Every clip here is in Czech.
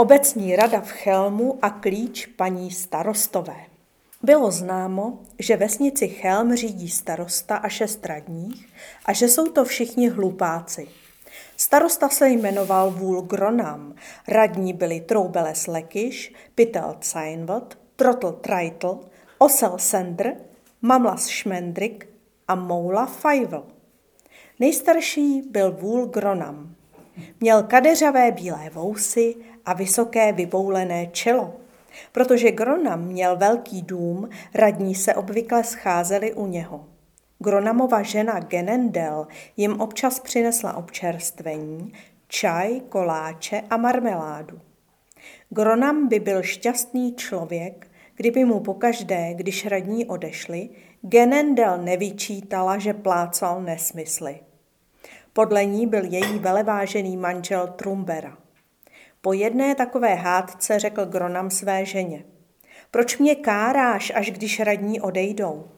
Obecní rada v Chelmu a klíč paní starostové. Bylo známo, že vesnici Chelm řídí starosta a šest radních a že jsou to všichni hlupáci. Starosta se jmenoval Vůl Gronam, radní byli Troubeles Lekiš, Pitel Cajnvot, Trotl Treitl, Osel Sendr, Mamlas Šmendrik a Moula Fajvel. Nejstarší byl Vůl Gronam. Měl kadeřavé bílé vousy a vysoké vyboulené čelo. Protože Gronam měl velký dům, radní se obvykle scházeli u něho. Gronamova žena Genendel jim občas přinesla občerstvení, čaj, koláče a marmeládu. Gronam by byl šťastný člověk, kdyby mu pokaždé, když radní odešli, Genendel nevyčítala, že plácal nesmysly. Podle ní byl její velevážený manžel Trumbera. Po jedné takové hádce řekl Gronam své ženě. Proč mě káráš, až když radní odejdou?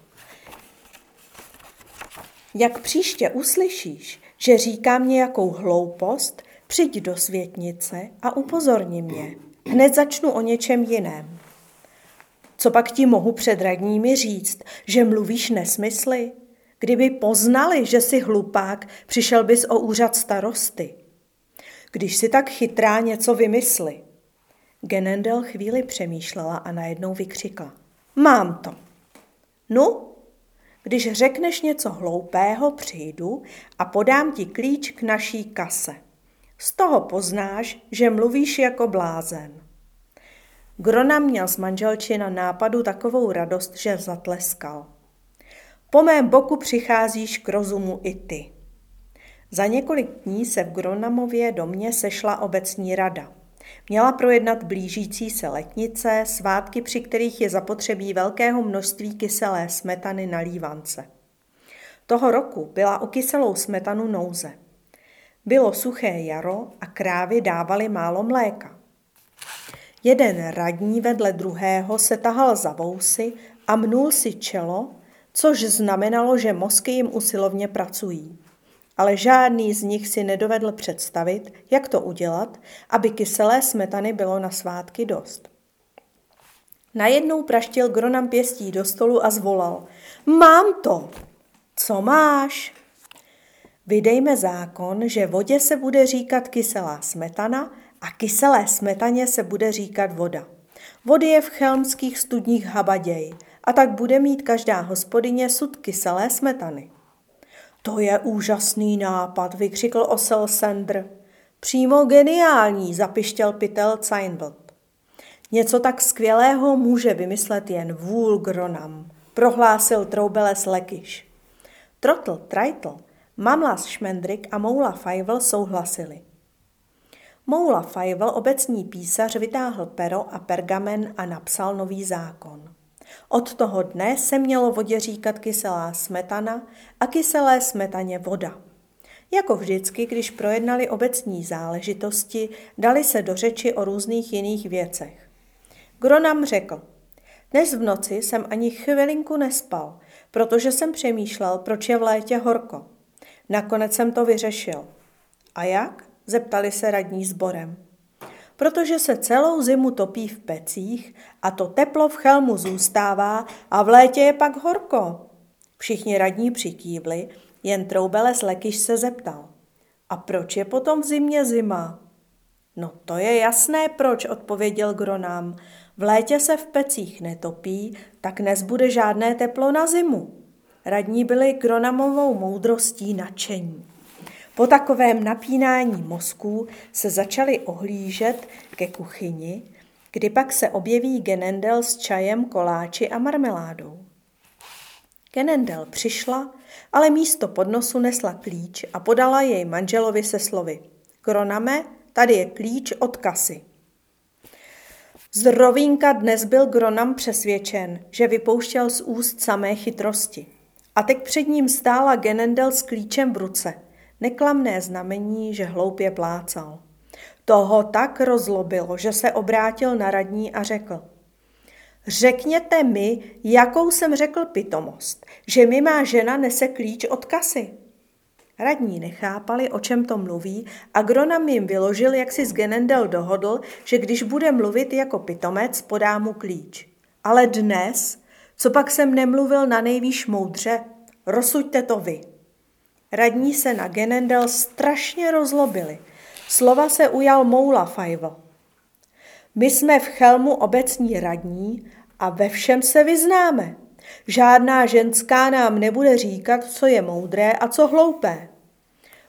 Jak příště uslyšíš, že říkám nějakou hloupost, přijď do světnice a upozorni mě. Hned začnu o něčem jiném. Co pak ti mohu před radními říct, že mluvíš nesmysly? Kdyby poznali, že jsi hlupák, přišel bys o úřad starosty. Když si tak chytrá, něco vymysli. Genendel chvíli přemýšlela a najednou vykřikla. Mám to. No, když řekneš něco hloupého, přijdu a podám ti klíč k naší kase. Z toho poznáš, že mluvíš jako blázen. Grona měl z manželčina nápadu takovou radost, že zatleskal. Po mém boku přicházíš k rozumu i ty. Za několik dní se v Gronamově domě sešla obecní rada. Měla projednat blížící se letnice, svátky, při kterých je zapotřebí velkého množství kyselé smetany na lívance. Toho roku byla o kyselou smetanu nouze. Bylo suché jaro a krávy dávaly málo mléka. Jeden radní vedle druhého se tahal za vousy a mnul si čelo, což znamenalo, že mozky jim usilovně pracují. Ale žádný z nich si nedovedl představit, jak to udělat, aby kyselé smetany bylo na svátky dost. Najednou praštil Gronam pěstí do stolu a zvolal. Mám to! Co máš? Vydejme zákon, že vodě se bude říkat kyselá smetana a kyselé smetaně se bude říkat voda. Vody je v chelmských studních habaděj a tak bude mít každá hospodyně sud kyselé smetany. To je úžasný nápad, vykřikl osel Sandr. Přímo geniální, zapištěl pytel Cajnbot. Něco tak skvělého může vymyslet jen vůl Gronam, prohlásil Troubeles Lekiš. Trotl, Trajtl, Mamlas Šmendrik a Moula Fajvel souhlasili. Moula Fajvel, obecní písař, vytáhl pero a pergamen a napsal nový zákon. Od toho dne se mělo vodě říkat kyselá smetana a kyselé smetaně voda. Jako vždycky, když projednali obecní záležitosti, dali se do řeči o různých jiných věcech. Gronam řekl, dnes v noci jsem ani chvilinku nespal, protože jsem přemýšlel, proč je v létě horko. Nakonec jsem to vyřešil. A jak? zeptali se radní sborem protože se celou zimu topí v pecích a to teplo v chelmu zůstává a v létě je pak horko. Všichni radní přikývli, jen Troubeles Lekyš se zeptal. A proč je potom v zimě zima? No to je jasné proč, odpověděl Gronám. V létě se v pecích netopí, tak nezbude žádné teplo na zimu. Radní byli Gronamovou moudrostí nadšení. Po takovém napínání mozků se začali ohlížet ke kuchyni, kdy pak se objeví Genendel s čajem, koláči a marmeládou. Genendel přišla, ale místo podnosu nesla klíč a podala jej manželovi se slovy. Groname, tady je klíč od kasy. Z rovínka dnes byl Gronam přesvědčen, že vypouštěl z úst samé chytrosti. A teď před ním stála Genendel s klíčem v ruce – neklamné znamení, že hloupě plácal. Toho tak rozlobilo, že se obrátil na radní a řekl. Řekněte mi, jakou jsem řekl pitomost, že mi má žena nese klíč od kasy. Radní nechápali, o čem to mluví a Gronam jim vyložil, jak si s Genendel dohodl, že když bude mluvit jako pitomec, podá mu klíč. Ale dnes, co pak jsem nemluvil na nejvýš moudře, rozsuďte to vy. Radní se na Genendel strašně rozlobili. Slova se ujal Moula Fajvo. My jsme v Chelmu obecní radní a ve všem se vyznáme. Žádná ženská nám nebude říkat, co je moudré a co hloupé.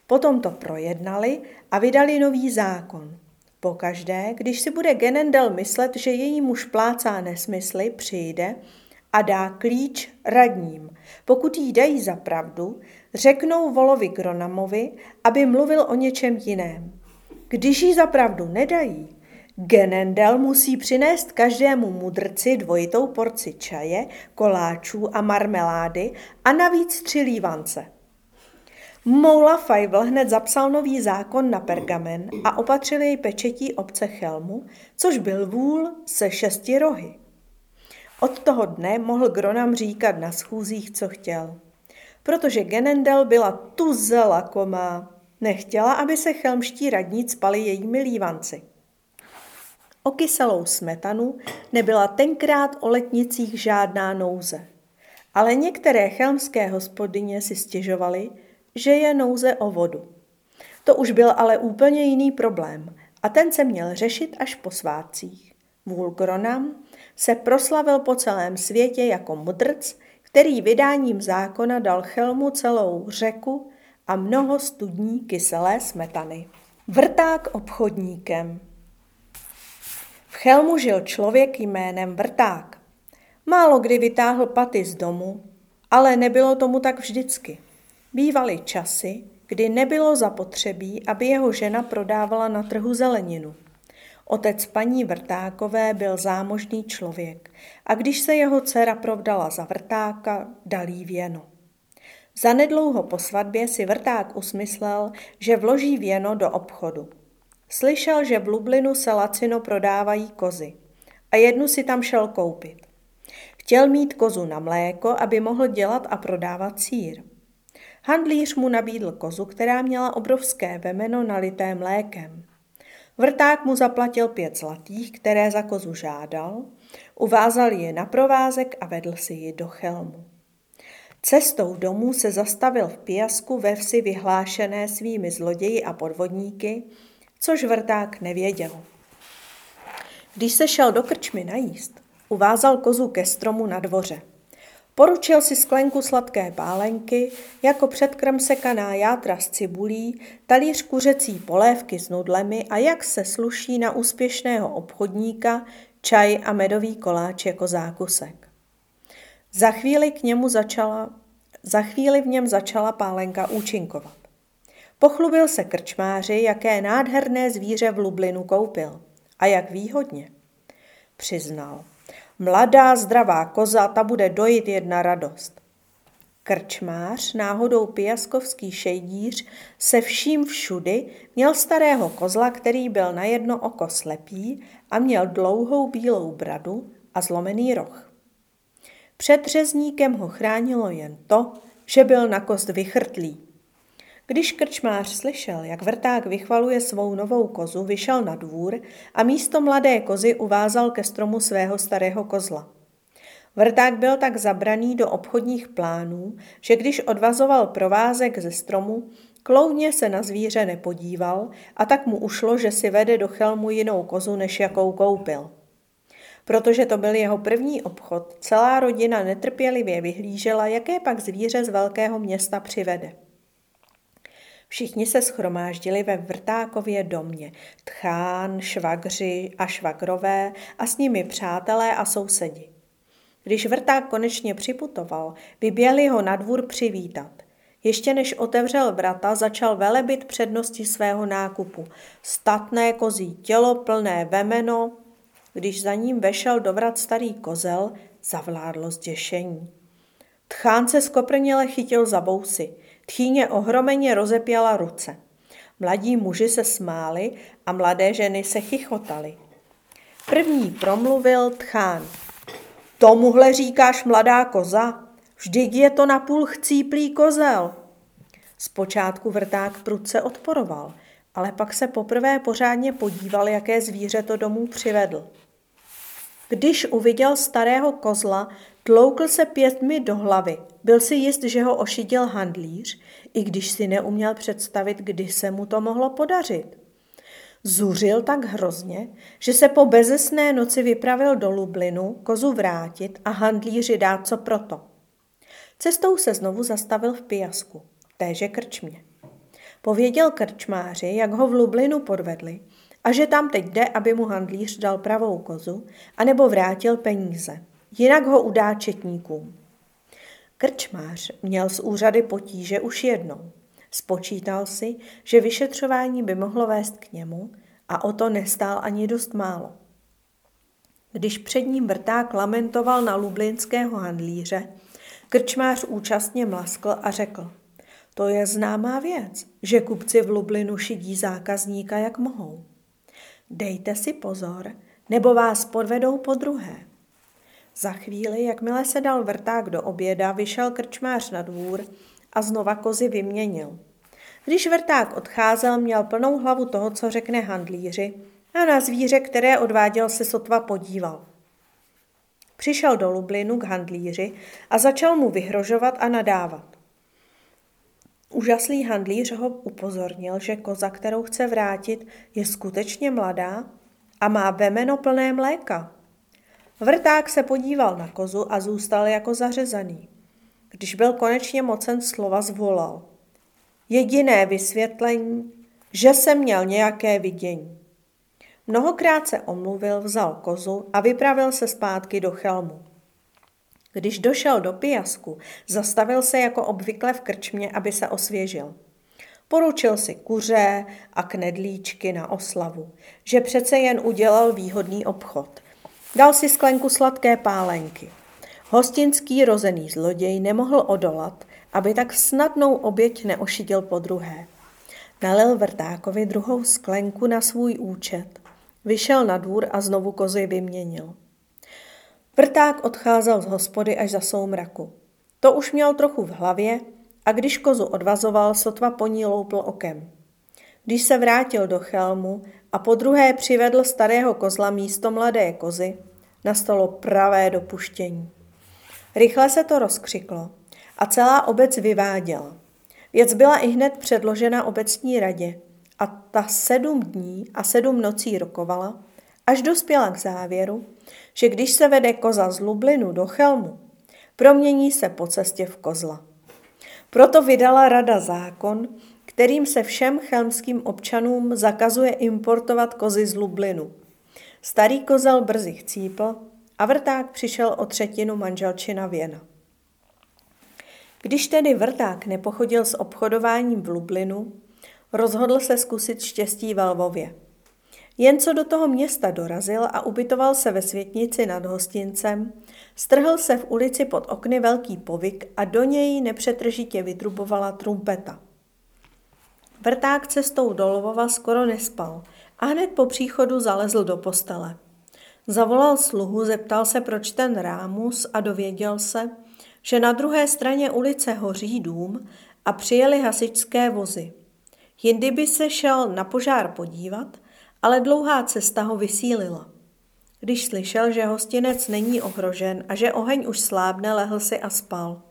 Potom to projednali a vydali nový zákon. Pokaždé, když si bude Genendel myslet, že její muž plácá nesmysly, přijde a dá klíč radním. Pokud jí dají za pravdu, řeknou Volovi Gronamovi, aby mluvil o něčem jiném. Když jí za pravdu nedají, Genendel musí přinést každému mudrci dvojitou porci čaje, koláčů a marmelády a navíc tři lívance. Moula Fajvl hned zapsal nový zákon na pergamen a opatřil jej pečetí obce Chelmu, což byl vůl se šesti rohy. Od toho dne mohl Gronam říkat na schůzích, co chtěl. Protože Genendel byla tuze lakomá, nechtěla, aby se chelmští radní spali jejími lívanci. O kyselou smetanu nebyla tenkrát o letnicích žádná nouze. Ale některé chelmské hospodyně si stěžovaly, že je nouze o vodu. To už byl ale úplně jiný problém a ten se měl řešit až po svátcích. Vulgronam se proslavil po celém světě jako mudrc, který vydáním zákona dal Chelmu celou řeku a mnoho studní kyselé smetany. Vrták obchodníkem v Chelmu žil člověk jménem Vrták. Málo kdy vytáhl paty z domu, ale nebylo tomu tak vždycky. Bývaly časy, kdy nebylo zapotřebí, aby jeho žena prodávala na trhu zeleninu. Otec paní Vrtákové byl zámožný člověk a když se jeho dcera provdala za Vrtáka, dal jí věno. Zanedlouho po svatbě si Vrták usmyslel, že vloží věno do obchodu. Slyšel, že v Lublinu se lacino prodávají kozy a jednu si tam šel koupit. Chtěl mít kozu na mléko, aby mohl dělat a prodávat sír. Handlíř mu nabídl kozu, která měla obrovské vemeno nalité mlékem. Vrták mu zaplatil pět zlatých, které za kozu žádal, uvázal je na provázek a vedl si ji do chelmu. Cestou domů se zastavil v Piasku ve vsi vyhlášené svými zloději a podvodníky, což vrták nevěděl. Když se šel do krčmy najíst, uvázal kozu ke stromu na dvoře. Poručil si sklenku sladké pálenky, jako předkrm sekaná játra s cibulí, talíř kuřecí polévky s nudlemi a jak se sluší na úspěšného obchodníka, čaj a medový koláč jako zákusek. Za chvíli k němu začala, za chvíli v něm začala pálenka účinkovat. Pochlubil se krčmáři, jaké nádherné zvíře v Lublinu koupil a jak výhodně. Přiznal. Mladá, zdravá koza, ta bude dojít jedna radost. Krčmář, náhodou pijaskovský šejdíř, se vším všudy měl starého kozla, který byl na jedno oko slepý a měl dlouhou bílou bradu a zlomený roh. Před řezníkem ho chránilo jen to, že byl na kost vychrtlý. Když krčmář slyšel, jak vrták vychvaluje svou novou kozu, vyšel na dvůr a místo mladé kozy uvázal ke stromu svého starého kozla. Vrták byl tak zabraný do obchodních plánů, že když odvazoval provázek ze stromu, kloudně se na zvíře nepodíval a tak mu ušlo, že si vede do chelmu jinou kozu, než jakou koupil. Protože to byl jeho první obchod, celá rodina netrpělivě vyhlížela, jaké pak zvíře z velkého města přivede. Všichni se schromáždili ve Vrtákově domě. Tchán, švagři a švagrové a s nimi přátelé a sousedi. Když Vrták konečně připutoval, vyběli ho na dvůr přivítat. Ještě než otevřel vrata, začal velebit přednosti svého nákupu. Statné kozí tělo plné vemeno. Když za ním vešel do vrat starý kozel, zavládlo zděšení. Tchán se skoprněle chytil za bousy. Tchýně ohromeně rozepěla ruce. Mladí muži se smáli a mladé ženy se chichotali. První promluvil Tchán. Tomuhle říkáš mladá koza? Vždyť je to napůl chcíplý kozel. Zpočátku vrták prudce odporoval, ale pak se poprvé pořádně podíval, jaké zvíře to domů přivedl. Když uviděl starého kozla, tloukl se pěstmi do hlavy. Byl si jist, že ho ošidil handlíř, i když si neuměl představit, kdy se mu to mohlo podařit. Zuřil tak hrozně, že se po bezesné noci vypravil do Lublinu kozu vrátit a handlíři dát co proto. Cestou se znovu zastavil v Pijasku, téže krčmě. Pověděl krčmáři, jak ho v Lublinu podvedli a že tam teď jde, aby mu handlíř dal pravou kozu, anebo vrátil peníze. Jinak ho udá četníkům. Krčmář měl z úřady potíže už jednou. Spočítal si, že vyšetřování by mohlo vést k němu a o to nestál ani dost málo. Když před ním vrták lamentoval na lublinského handlíře, krčmář účastně mlaskl a řekl, to je známá věc, že kupci v Lublinu šidí zákazníka, jak mohou. Dejte si pozor, nebo vás podvedou po druhé. Za chvíli, jakmile se dal vrták do oběda, vyšel krčmář na dvůr a znova kozy vyměnil. Když vrták odcházel, měl plnou hlavu toho, co řekne handlíři a na zvíře, které odváděl, se sotva podíval. Přišel do Lublinu k handlíři a začal mu vyhrožovat a nadávat. Úžaslý handlíř ho upozornil, že koza, kterou chce vrátit, je skutečně mladá a má vemeno plné mléka. Vrták se podíval na kozu a zůstal jako zařezaný. Když byl konečně mocen slova, zvolal. Jediné vysvětlení, že jsem měl nějaké vidění. Mnohokrát se omluvil, vzal kozu a vypravil se zpátky do Chelmu. Když došel do Pijasku, zastavil se jako obvykle v krčmě, aby se osvěžil. Poručil si kuře a knedlíčky na oslavu, že přece jen udělal výhodný obchod. Dal si sklenku sladké pálenky. Hostinský rozený zloděj nemohl odolat, aby tak snadnou oběť neošidil po druhé. Nalil vrtákovi druhou sklenku na svůj účet. Vyšel na dvůr a znovu kozy vyměnil. Vrták odcházel z hospody až za soumraku. To už měl trochu v hlavě a když kozu odvazoval, sotva po ní loupl okem. Když se vrátil do chelmu a po druhé přivedl starého kozla místo mladé kozy, nastalo pravé dopuštění. Rychle se to rozkřiklo a celá obec vyváděla. Věc byla i hned předložena obecní radě a ta sedm dní a sedm nocí rokovala, až dospěla k závěru, že když se vede koza z Lublinu do Chelmu, promění se po cestě v kozla. Proto vydala rada zákon, kterým se všem chelmským občanům zakazuje importovat kozy z Lublinu. Starý kozel brzy chcípl a vrták přišel o třetinu manželčina věna. Když tedy vrták nepochodil s obchodováním v Lublinu, rozhodl se zkusit štěstí ve Lvově. Jen co do toho města dorazil a ubytoval se ve světnici nad hostincem, strhl se v ulici pod okny velký povyk a do něj nepřetržitě vydrubovala trumpeta. Vrták cestou do Lvova skoro nespal a hned po příchodu zalezl do postele. Zavolal sluhu, zeptal se, proč ten rámus a dověděl se, že na druhé straně ulice hoří dům a přijeli hasičské vozy. Jindy by se šel na požár podívat, ale dlouhá cesta ho vysílila. Když slyšel, že hostinec není ohrožen a že oheň už slábne, lehl si a spal.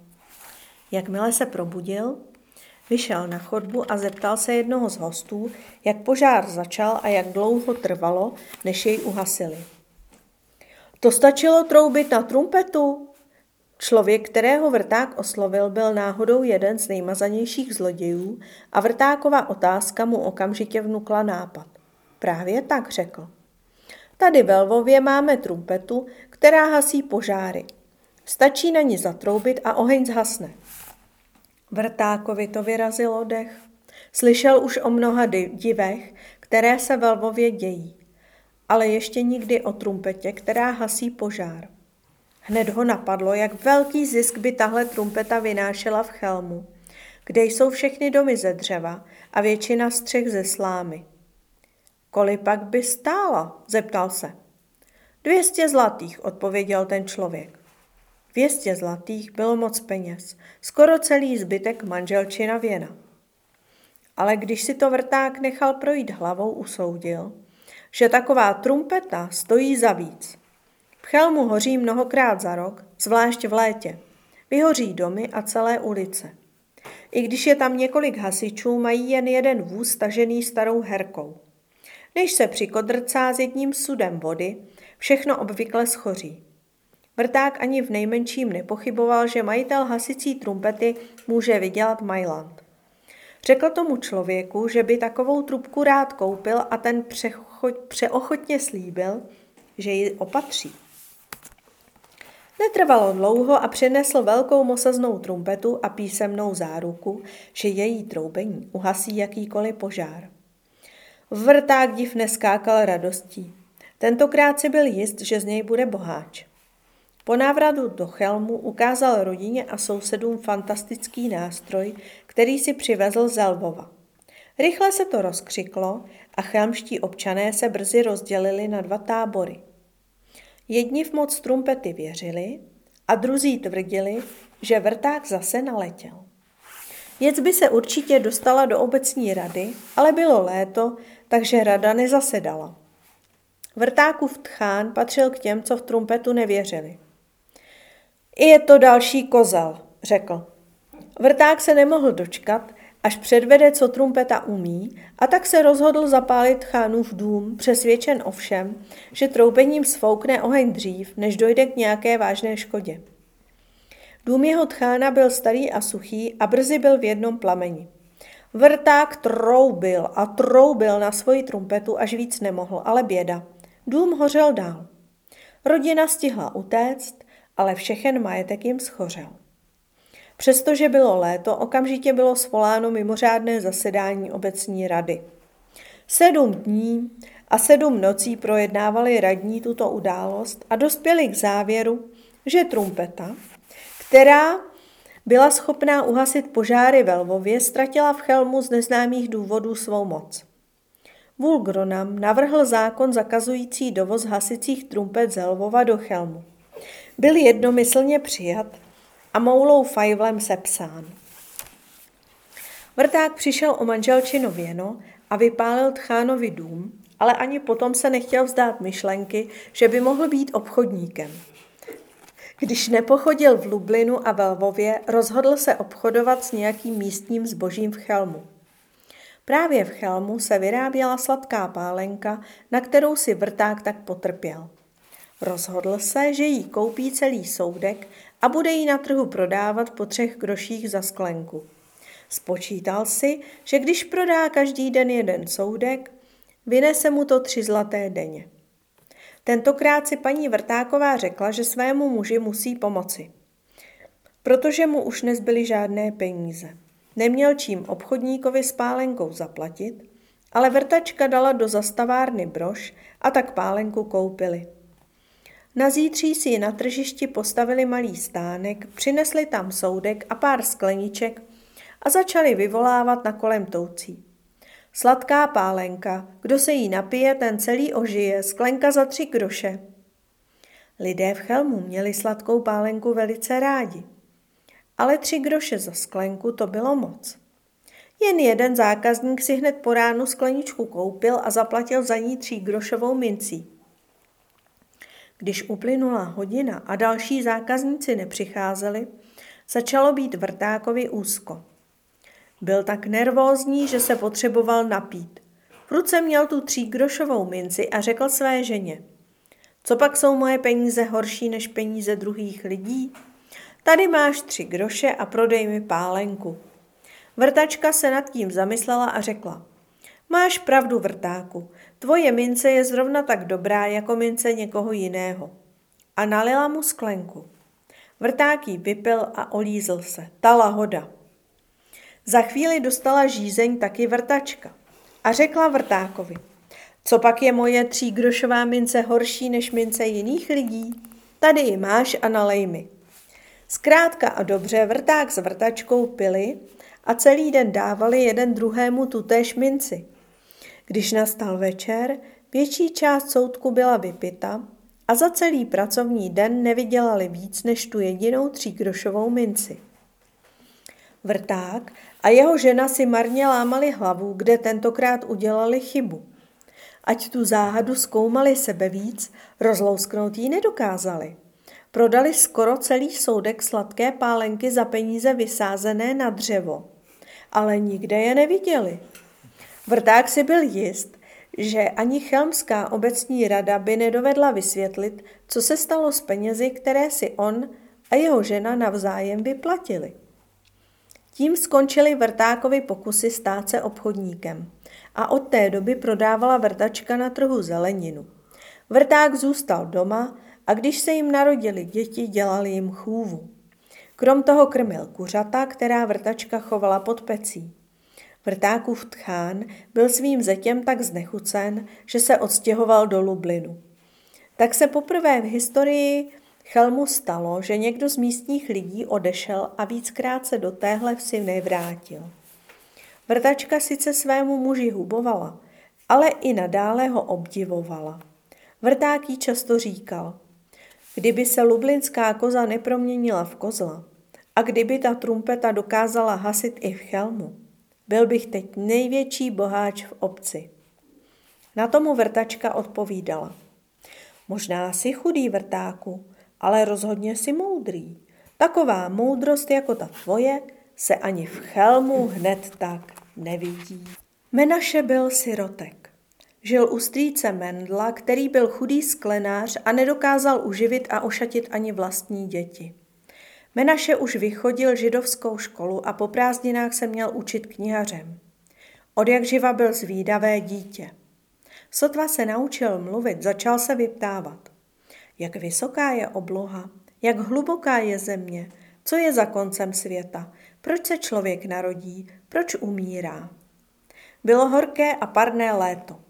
Jakmile se probudil, vyšel na chodbu a zeptal se jednoho z hostů, jak požár začal a jak dlouho trvalo, než jej uhasili. To stačilo troubit na trumpetu? Člověk, kterého vrták oslovil, byl náhodou jeden z nejmazanějších zlodějů a vrtáková otázka mu okamžitě vnukla nápad. Právě tak řekl. Tady ve Lvově máme trumpetu, která hasí požáry. Stačí na ní zatroubit a oheň zhasne. Vrtákovi to vyrazilo dech. Slyšel už o mnoha divech, které se ve Lvově dějí, ale ještě nikdy o trumpetě, která hasí požár. Hned ho napadlo, jak velký zisk by tahle trumpeta vynášela v Chelmu, kde jsou všechny domy ze dřeva a většina střech ze slámy. Kolik pak by stála? zeptal se. Dvěstě zlatých, odpověděl ten člověk. Dvěstě zlatých bylo moc peněz, skoro celý zbytek manželčina věna. ale když si to vrták nechal projít hlavou, usoudil, že taková trumpeta stojí za víc. V Chelmu hoří mnohokrát za rok, zvlášť v létě. Vyhoří domy a celé ulice. I když je tam několik hasičů, mají jen jeden vůz tažený starou herkou. Než se přikodrcá s jedním sudem vody, všechno obvykle schoří. Vrták ani v nejmenším nepochyboval, že majitel hasicí trumpety může vydělat Majland. Řekl tomu člověku, že by takovou trubku rád koupil a ten přeochotně slíbil, že ji opatří. Netrvalo dlouho a přinesl velkou mosaznou trumpetu a písemnou záruku, že její troubení uhasí jakýkoliv požár. Vrták div neskákal radostí. Tentokrát si byl jist, že z něj bude boháč. Po návratu do Chelmu ukázal rodině a sousedům fantastický nástroj, který si přivezl z Lvova. Rychle se to rozkřiklo a chelmští občané se brzy rozdělili na dva tábory. Jedni v moc trumpety věřili a druzí tvrdili, že vrták zase naletěl. Věc by se určitě dostala do obecní rady, ale bylo léto, takže rada nezasedala. Vrtákův tchán patřil k těm, co v trumpetu nevěřili. I je to další kozel, řekl. Vrták se nemohl dočkat, až předvede, co trumpeta umí, a tak se rozhodl zapálit chánův dům, přesvědčen ovšem, že troubením svoukne oheň dřív, než dojde k nějaké vážné škodě. Dům jeho tchána byl starý a suchý a brzy byl v jednom plameni. Vrták troubil a troubil na svoji trumpetu, až víc nemohl, ale běda. Dům hořel dál. Rodina stihla utéct, ale všechen majetek jim schořel. Přestože bylo léto, okamžitě bylo svoláno mimořádné zasedání obecní rady. Sedm dní a sedm nocí projednávali radní tuto událost a dospěli k závěru, že trumpeta, která byla schopná uhasit požáry ve Lvově, ztratila v Chelmu z neznámých důvodů svou moc. Vulgronam navrhl zákon zakazující dovoz hasicích trumpet z Lvova do Chelmu. Byl jednomyslně přijat a moulou fajvlem sepsán. Vrták přišel o manželčino věno a vypálil tchánovi dům, ale ani potom se nechtěl vzdát myšlenky, že by mohl být obchodníkem. Když nepochodil v Lublinu a ve Lvově, rozhodl se obchodovat s nějakým místním zbožím v Chelmu. Právě v Chelmu se vyráběla sladká pálenka, na kterou si vrták tak potrpěl. Rozhodl se, že jí koupí celý soudek a bude ji na trhu prodávat po třech groších za sklenku. Spočítal si, že když prodá každý den jeden soudek, vynese mu to tři zlaté denně. Tentokrát si paní Vrtáková řekla, že svému muži musí pomoci, protože mu už nezbyly žádné peníze. Neměl čím obchodníkovi s pálenkou zaplatit, ale vrtačka dala do zastavárny brož a tak pálenku koupili. Na zítří si na tržišti postavili malý stánek, přinesli tam soudek a pár skleniček a začali vyvolávat na kolem toucí. Sladká pálenka, kdo se jí napije, ten celý ožije, sklenka za tři groše. Lidé v Chelmu měli sladkou pálenku velice rádi. Ale tři groše za sklenku to bylo moc. Jen jeden zákazník si hned po ránu skleničku koupil a zaplatil za ní tří grošovou mincí. Když uplynula hodina a další zákazníci nepřicházeli, začalo být vrtákovi úzko. Byl tak nervózní, že se potřeboval napít. V ruce měl tu třígrošovou minci a řekl své ženě. Co pak jsou moje peníze horší než peníze druhých lidí? Tady máš tři groše a prodej mi pálenku. Vrtačka se nad tím zamyslela a řekla. Máš pravdu, vrtáku. Tvoje mince je zrovna tak dobrá jako mince někoho jiného. A nalila mu sklenku. Vrták ji vypil a olízl se. Ta lahoda. Za chvíli dostala žízeň taky vrtačka. A řekla vrtákovi, co pak je moje třígrošová mince horší než mince jiných lidí? Tady ji máš a nalej mi. Zkrátka a dobře vrták s vrtačkou pili a celý den dávali jeden druhému tutéž minci. Když nastal večer, větší část soudku byla vypita a za celý pracovní den nevydělali víc než tu jedinou třígrošovou minci. Vrták a jeho žena si marně lámali hlavu, kde tentokrát udělali chybu. Ať tu záhadu zkoumali sebe víc, rozlousknout ji nedokázali. Prodali skoro celý soudek sladké pálenky za peníze vysázené na dřevo. Ale nikde je neviděli. Vrták si byl jist, že ani Chelmská obecní rada by nedovedla vysvětlit, co se stalo s penězi, které si on a jeho žena navzájem vyplatili. Tím skončily Vrtákovi pokusy stát se obchodníkem a od té doby prodávala vrtačka na trhu zeleninu. Vrták zůstal doma a když se jim narodili děti, dělali jim chůvu. Krom toho krmil kuřata, která vrtačka chovala pod pecí. Vrtákův tchán byl svým zetěm tak znechucen, že se odstěhoval do Lublinu. Tak se poprvé v historii Chelmu stalo, že někdo z místních lidí odešel a víckrát se do téhle vsi nevrátil. Vrtačka sice svému muži hubovala, ale i nadále ho obdivovala. Vrták jí často říkal, kdyby se lublinská koza neproměnila v kozla a kdyby ta trumpeta dokázala hasit i v Chelmu, byl bych teď největší boháč v obci. Na tomu vrtačka odpovídala. Možná si chudý vrtáku, ale rozhodně si moudrý. Taková moudrost jako ta tvoje se ani v chelmu hned tak nevidí. Menaše byl sirotek. Žil u strýce Mendla, který byl chudý sklenář a nedokázal uživit a ošatit ani vlastní děti. Menaše už vychodil židovskou školu a po prázdninách se měl učit knihařem. Od jak živa byl zvídavé dítě. Sotva se naučil mluvit, začal se vyptávat. Jak vysoká je obloha, jak hluboká je země, co je za koncem světa, proč se člověk narodí, proč umírá. Bylo horké a parné léto.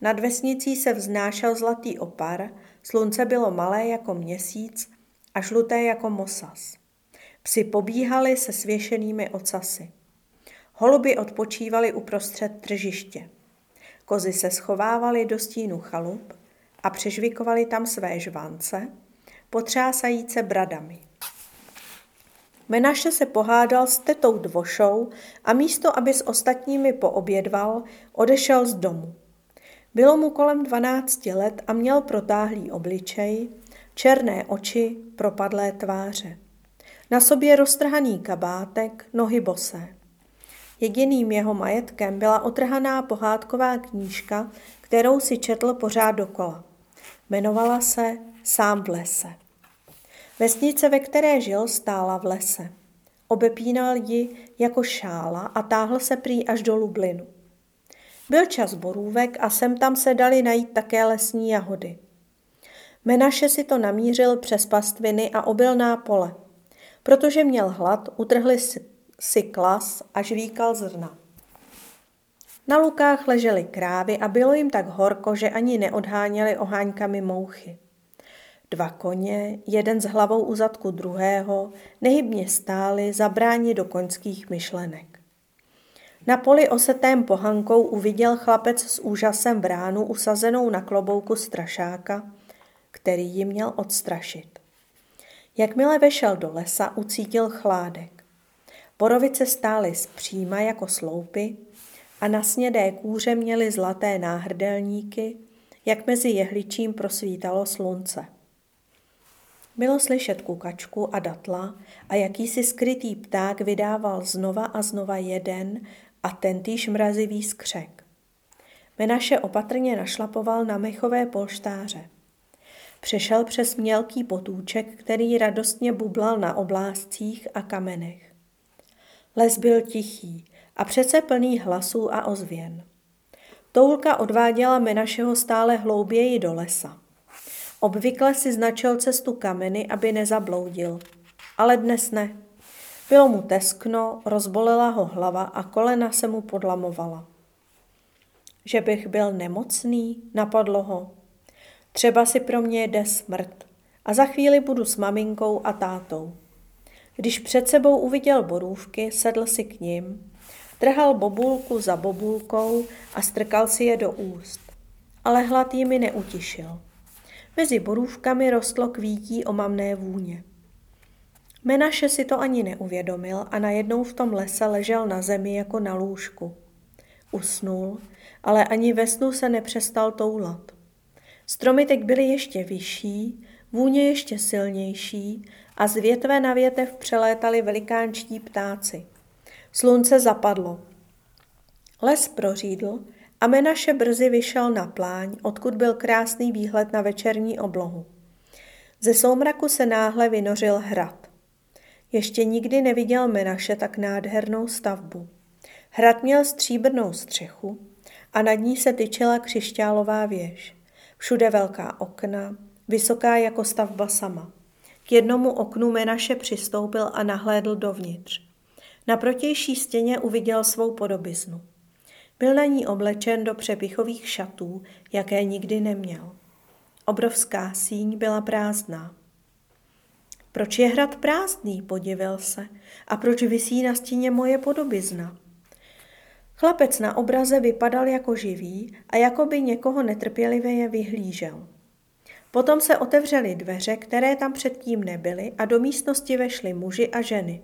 Nad vesnicí se vznášel zlatý opar, slunce bylo malé jako měsíc a žluté jako mosas. Psi pobíhali se svěšenými ocasy. Holuby odpočívali uprostřed tržiště. Kozy se schovávaly do stínu chalup a přežvikovali tam své žvance, potřásajíce bradami. Menaše se pohádal s tetou dvošou a místo, aby s ostatními poobědval, odešel z domu. Bylo mu kolem 12 let a měl protáhlý obličej, černé oči, propadlé tváře. Na sobě roztrhaný kabátek, nohy bosé. Jediným jeho majetkem byla otrhaná pohádková knížka, kterou si četl pořád dokola. Jmenovala se Sám v lese. Vesnice, ve které žil, stála v lese. Obepínal ji jako šála a táhl se prý až do Lublinu. Byl čas borůvek a sem tam se dali najít také lesní jahody. Menaše si to namířil přes pastviny a obilná pole. Protože měl hlad, utrhli si klas a žvíkal zrna. Na lukách ležely krávy a bylo jim tak horko, že ani neodháněli oháňkami mouchy. Dva koně, jeden s hlavou u zadku druhého, nehybně stáli, zabráni do koňských myšlenek. Na poli osetém pohankou uviděl chlapec s úžasem bránu usazenou na klobouku strašáka, který ji měl odstrašit. Jakmile vešel do lesa, ucítil chládek. Borovice stály zpříma jako sloupy a na snědé kůře měly zlaté náhrdelníky, jak mezi jehličím prosvítalo slunce. Bylo slyšet kukačku a datla a jakýsi skrytý pták vydával znova a znova jeden a tentýž mrazivý skřek. Menaše opatrně našlapoval na mechové polštáře. Přešel přes mělký potůček, který radostně bublal na oblázcích a kamenech. Les byl tichý a přece plný hlasů a ozvěn. Toulka odváděla Menašeho stále hlouběji do lesa. Obvykle si značil cestu kameny, aby nezabloudil. Ale dnes ne. Bylo mu teskno, rozbolela ho hlava a kolena se mu podlamovala. Že bych byl nemocný, napadlo ho. Třeba si pro mě jde smrt a za chvíli budu s maminkou a tátou. Když před sebou uviděl borůvky, sedl si k ním, trhal bobulku za bobulkou a strkal si je do úst. Ale hlad jimi neutišil. Mezi borůvkami rostlo kvítí omamné vůně. Menaše si to ani neuvědomil a najednou v tom lese ležel na zemi jako na lůžku. Usnul, ale ani ve snu se nepřestal toulat. Stromy teď byly ještě vyšší, vůně ještě silnější a z větve na větev přelétali velikánčtí ptáci. Slunce zapadlo. Les prořídl a Menaše brzy vyšel na pláň, odkud byl krásný výhled na večerní oblohu. Ze soumraku se náhle vynořil hrad. Ještě nikdy neviděl Menaše tak nádhernou stavbu. Hrad měl stříbrnou střechu a nad ní se tyčila křišťálová věž. Všude velká okna, vysoká jako stavba sama. K jednomu oknu Menaše přistoupil a nahlédl dovnitř. Na protější stěně uviděl svou podobiznu. Byl na ní oblečen do přepichových šatů, jaké nikdy neměl. Obrovská síň byla prázdná. Proč je hrad prázdný, podivil se, a proč visí na stíně moje podobizna? Chlapec na obraze vypadal jako živý a jako by někoho netrpělivě vyhlížel. Potom se otevřely dveře, které tam předtím nebyly a do místnosti vešly muži a ženy.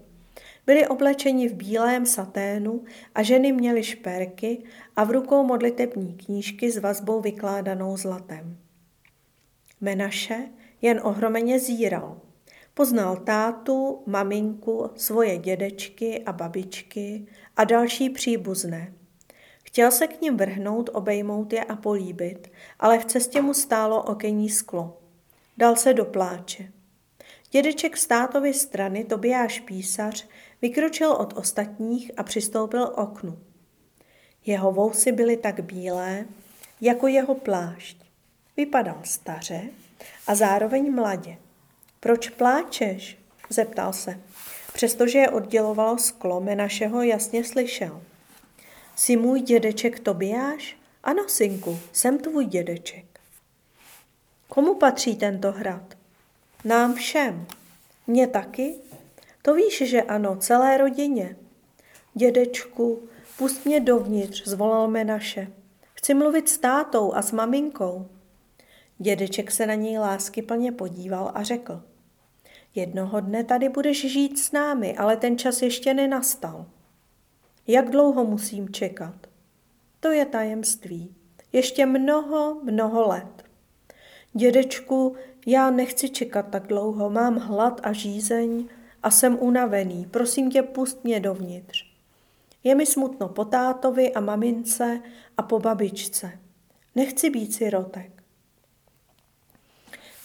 Byli oblečeni v bílém saténu a ženy měly šperky a v rukou modlitební knížky s vazbou vykládanou zlatem. Menaše jen ohromeně zíral. Poznal tátu, maminku, svoje dědečky a babičky a další příbuzné. Chtěl se k ním vrhnout, obejmout je a políbit, ale v cestě mu stálo okenní sklo. Dal se do pláče. Dědeček z tátovy strany, Tobiáš písař, vykročil od ostatních a přistoupil k oknu. Jeho vousy byly tak bílé, jako jeho plášť. Vypadal staře a zároveň mladě. Proč pláčeš? zeptal se. Přestože je oddělovalo sklo, našeho jasně slyšel. Jsi můj dědeček Tobiáš? Ano, synku, jsem tvůj dědeček. Komu patří tento hrad? Nám všem. Mně taky? To víš, že ano, celé rodině. Dědečku, pust mě dovnitř, zvolal naše. Chci mluvit s tátou a s maminkou. Dědeček se na něj lásky plně podíval a řekl. Jednoho dne tady budeš žít s námi, ale ten čas ještě nenastal. Jak dlouho musím čekat? To je tajemství. Ještě mnoho, mnoho let. Dědečku, já nechci čekat tak dlouho, mám hlad a žízeň a jsem unavený, prosím tě, pust mě dovnitř. Je mi smutno po tátovi a mamince a po babičce. Nechci být sirotek.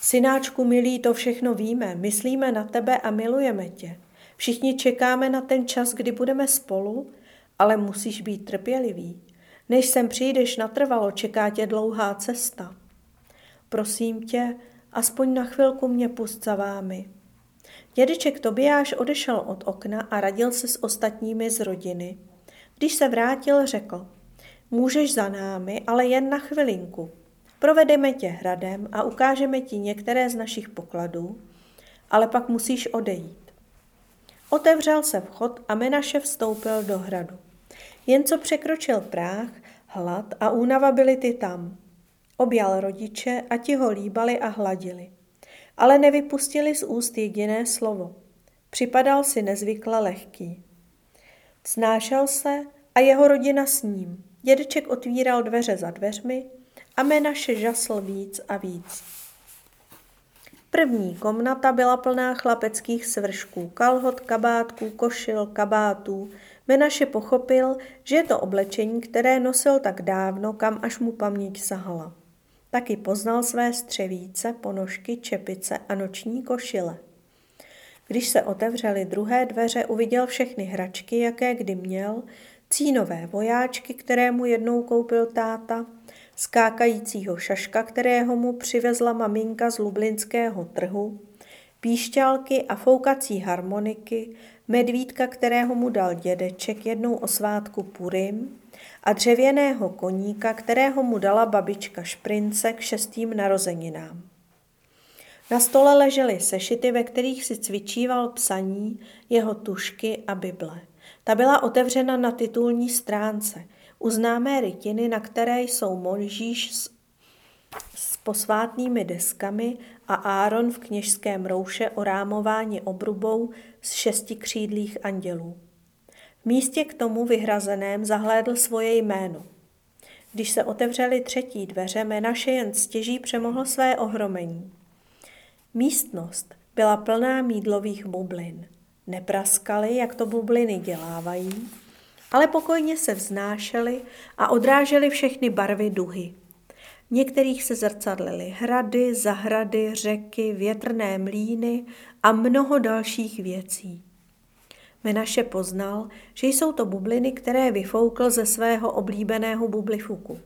Synáčku milý, to všechno víme, myslíme na tebe a milujeme tě. Všichni čekáme na ten čas, kdy budeme spolu, ale musíš být trpělivý. Než sem přijdeš natrvalo, čeká tě dlouhá cesta. Prosím tě, aspoň na chvilku mě pust za vámi. Dědeček Tobiáš odešel od okna a radil se s ostatními z rodiny. Když se vrátil, řekl, můžeš za námi, ale jen na chvilinku. Provedeme tě hradem a ukážeme ti některé z našich pokladů, ale pak musíš odejít. Otevřel se vchod a Menaše vstoupil do hradu. Jen co překročil práh, hlad a únava byly ty tam. Objal rodiče a ti ho líbali a hladili. Ale nevypustili z úst jediné slovo. Připadal si nezvykle lehký. Snášel se a jeho rodina s ním. Dědeček otvíral dveře za dveřmi a Menaše žasl víc a víc. První komnata byla plná chlapeckých svršků, kalhot, kabátků, košil, kabátů. Menaše pochopil, že je to oblečení, které nosil tak dávno, kam až mu paměť sahala. Taky poznal své střevíce, ponožky, čepice a noční košile. Když se otevřely druhé dveře, uviděl všechny hračky, jaké kdy měl, cínové vojáčky, které mu jednou koupil táta, skákajícího šaška, kterého mu přivezla maminka z lublinského trhu, píšťalky a foukací harmoniky, medvídka, kterého mu dal dědeček jednou o svátku Purim a dřevěného koníka, kterého mu dala babička Šprince k šestým narozeninám. Na stole ležely sešity, ve kterých si cvičíval psaní, jeho tušky a Bible. Ta byla otevřena na titulní stránce – u známé rytiny, na které jsou Mojžíš s s posvátnými deskami a Áron v kněžském rouše o rámování obrubou z šesti křídlých andělů. Místě k tomu vyhrazeném zahlédl svoje jméno. Když se otevřely třetí dveře, Menaše jen stěží přemohl své ohromení. Místnost byla plná mídlových bublin. Nepraskaly, jak to bubliny dělávají, ale pokojně se vznášely a odrážely všechny barvy duhy. V některých se zrcadlily hrady, zahrady, řeky, větrné mlíny a mnoho dalších věcí. Menaše poznal, že jsou to bubliny, které vyfoukl ze svého oblíbeného bublifuku.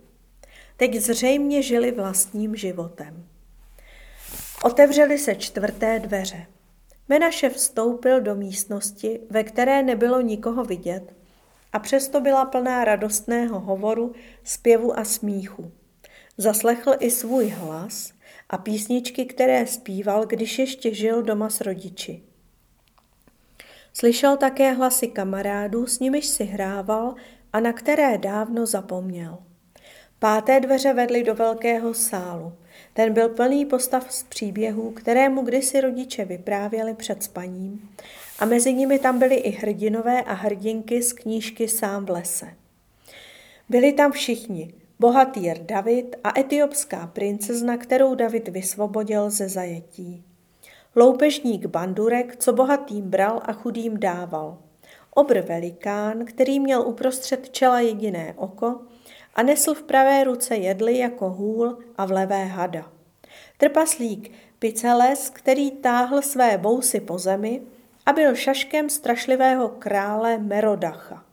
Teď zřejmě žili vlastním životem. Otevřely se čtvrté dveře. Menaše vstoupil do místnosti, ve které nebylo nikoho vidět, a přesto byla plná radostného hovoru, zpěvu a smíchu. Zaslechl i svůj hlas a písničky, které zpíval, když ještě žil doma s rodiči. Slyšel také hlasy kamarádů, s nimiž si hrával a na které dávno zapomněl. Páté dveře vedly do velkého sálu. Ten byl plný postav z příběhů, které mu kdysi rodiče vyprávěli před spaním a mezi nimi tam byly i hrdinové a hrdinky z knížky Sám v lese. Byli tam všichni, bohatýr David a etiopská princezna, kterou David vysvobodil ze zajetí. Loupežník Bandurek, co bohatým bral a chudým dával. Obr velikán, který měl uprostřed čela jediné oko a nesl v pravé ruce jedli jako hůl a v levé hada. Trpaslík Piceles, který táhl své bousy po zemi a byl šaškem strašlivého krále Merodacha.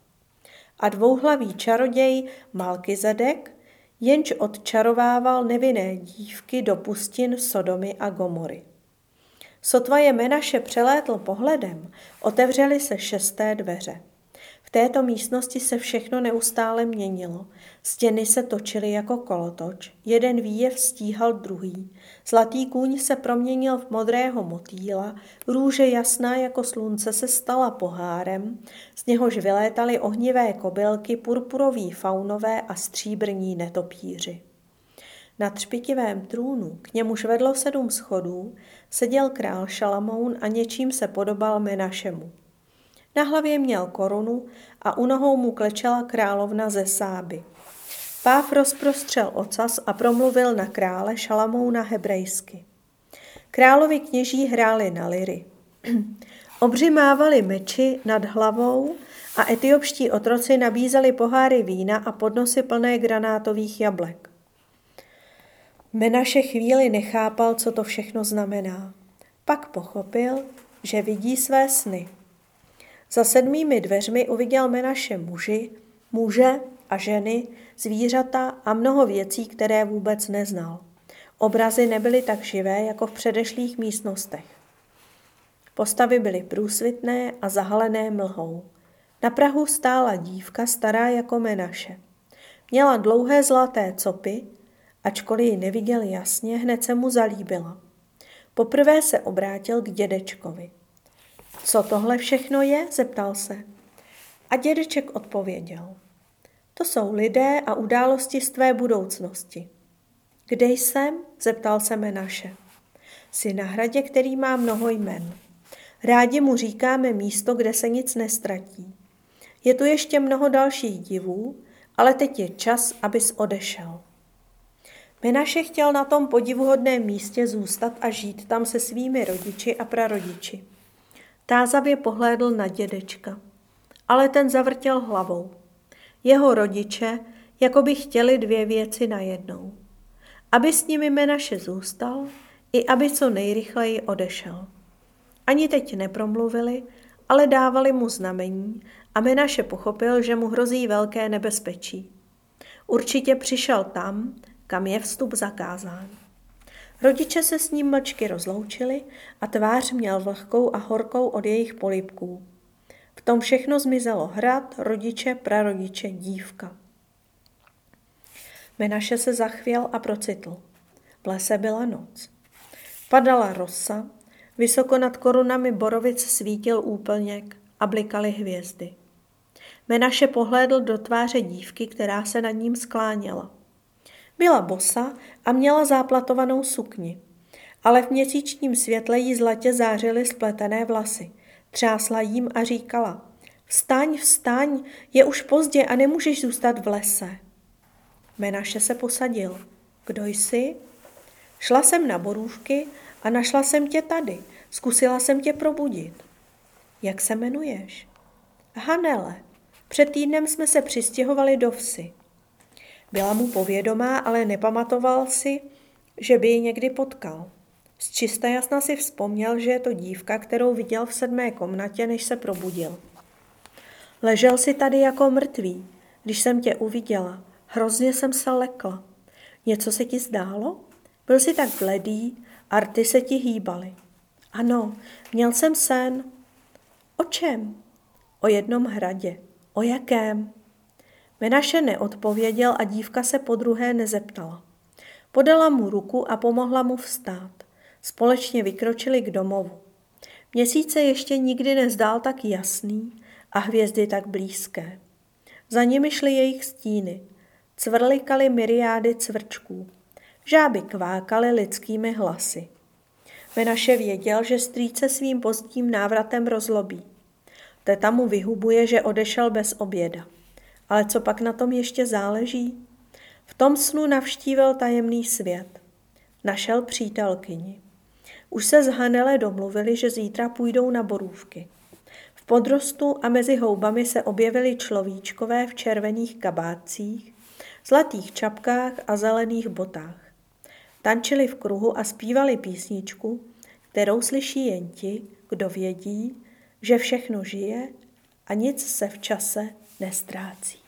A dvouhlavý čaroděj Malkizedek, jenž odčarovával nevinné dívky do pustin Sodomy a Gomory. Sotva je Menaše přelétl pohledem, otevřely se šesté dveře. V této místnosti se všechno neustále měnilo. Stěny se točily jako kolotoč, jeden výjev stíhal druhý. Zlatý kůň se proměnil v modrého motýla, růže jasná jako slunce se stala pohárem, z něhož vylétaly ohnivé kobylky, purpuroví faunové a stříbrní netopíři. Na třpitivém trůnu, k němuž vedlo sedm schodů, seděl král Šalamoun a něčím se podobal Menašemu. Na hlavě měl korunu a u nohou mu klečela královna ze sáby. Páv rozprostřel ocas a promluvil na krále Šalamouna hebrejsky. Královi kněží hráli na liry. Obři mávali meči nad hlavou a etiopští otroci nabízeli poháry vína a podnosy plné granátových jablek. Menaše chvíli nechápal, co to všechno znamená. Pak pochopil, že vidí své sny. Za sedmými dveřmi uviděl Menaše muži, muže a ženy, zvířata a mnoho věcí, které vůbec neznal. Obrazy nebyly tak živé jako v předešlých místnostech. Postavy byly průsvitné a zahalené mlhou. Na Prahu stála dívka stará jako Menaše. Měla dlouhé zlaté copy, Ačkoliv ji neviděl jasně, hned se mu zalíbila. Poprvé se obrátil k dědečkovi. Co tohle všechno je? zeptal se. A dědeček odpověděl. To jsou lidé a události z tvé budoucnosti. Kde jsem? zeptal se Menaše. Jsi na hradě, který má mnoho jmen. Rádi mu říkáme místo, kde se nic nestratí. Je tu ještě mnoho dalších divů, ale teď je čas, abys odešel. Menaše chtěl na tom podivuhodném místě zůstat a žít tam se svými rodiči a prarodiči. Tázavě pohlédl na dědečka, ale ten zavrtěl hlavou. Jeho rodiče jako by chtěli dvě věci najednou. Aby s nimi Menaše zůstal i aby co nejrychleji odešel. Ani teď nepromluvili, ale dávali mu znamení a Menaše pochopil, že mu hrozí velké nebezpečí. Určitě přišel tam, kam je vstup zakázán. Rodiče se s ním mlčky rozloučili a tvář měl vlhkou a horkou od jejich polipků. V tom všechno zmizelo hrad, rodiče, prarodiče, dívka. Menaše se zachvěl a procitl. V lese byla noc. Padala rosa, vysoko nad korunami borovic svítil úplněk a blikaly hvězdy. Menaše pohlédl do tváře dívky, která se nad ním skláněla. Byla bosa a měla záplatovanou sukni, ale v měsíčním světle jí zlatě zářily spletené vlasy. Třásla jim a říkala, vstaň, vstaň, je už pozdě a nemůžeš zůstat v lese. Menaše se posadil. Kdo jsi? Šla jsem na borůvky a našla jsem tě tady. Zkusila jsem tě probudit. Jak se jmenuješ? Hanele. Před týdnem jsme se přistěhovali do vsi. Byla mu povědomá, ale nepamatoval si, že by ji někdy potkal. Z čista jasna si vzpomněl, že je to dívka, kterou viděl v sedmé komnatě, než se probudil. Ležel si tady jako mrtvý, když jsem tě uviděla. Hrozně jsem se lekla. Něco se ti zdálo? Byl jsi tak bledý, arty se ti hýbaly. Ano, měl jsem sen. O čem? O jednom hradě. O jakém? Menaše neodpověděl a dívka se po druhé nezeptala. Podala mu ruku a pomohla mu vstát. Společně vykročili k domovu. Měsíce ještě nikdy nezdál tak jasný a hvězdy tak blízké. Za nimi šly jejich stíny. Cvrlikaly myriády cvrčků. Žáby kvákaly lidskými hlasy. Menaše věděl, že strýce svým pozdním návratem rozlobí. Teta mu vyhubuje, že odešel bez oběda. Ale co pak na tom ještě záleží? V tom snu navštívil tajemný svět. Našel přítelkyni. Už se z Hanele domluvili, že zítra půjdou na borůvky. V podrostu a mezi houbami se objevili človíčkové v červených kabátcích, zlatých čapkách a zelených botách. Tančili v kruhu a zpívali písničku, kterou slyší jen ti, kdo vědí, že všechno žije a nic se v čase nestrácí.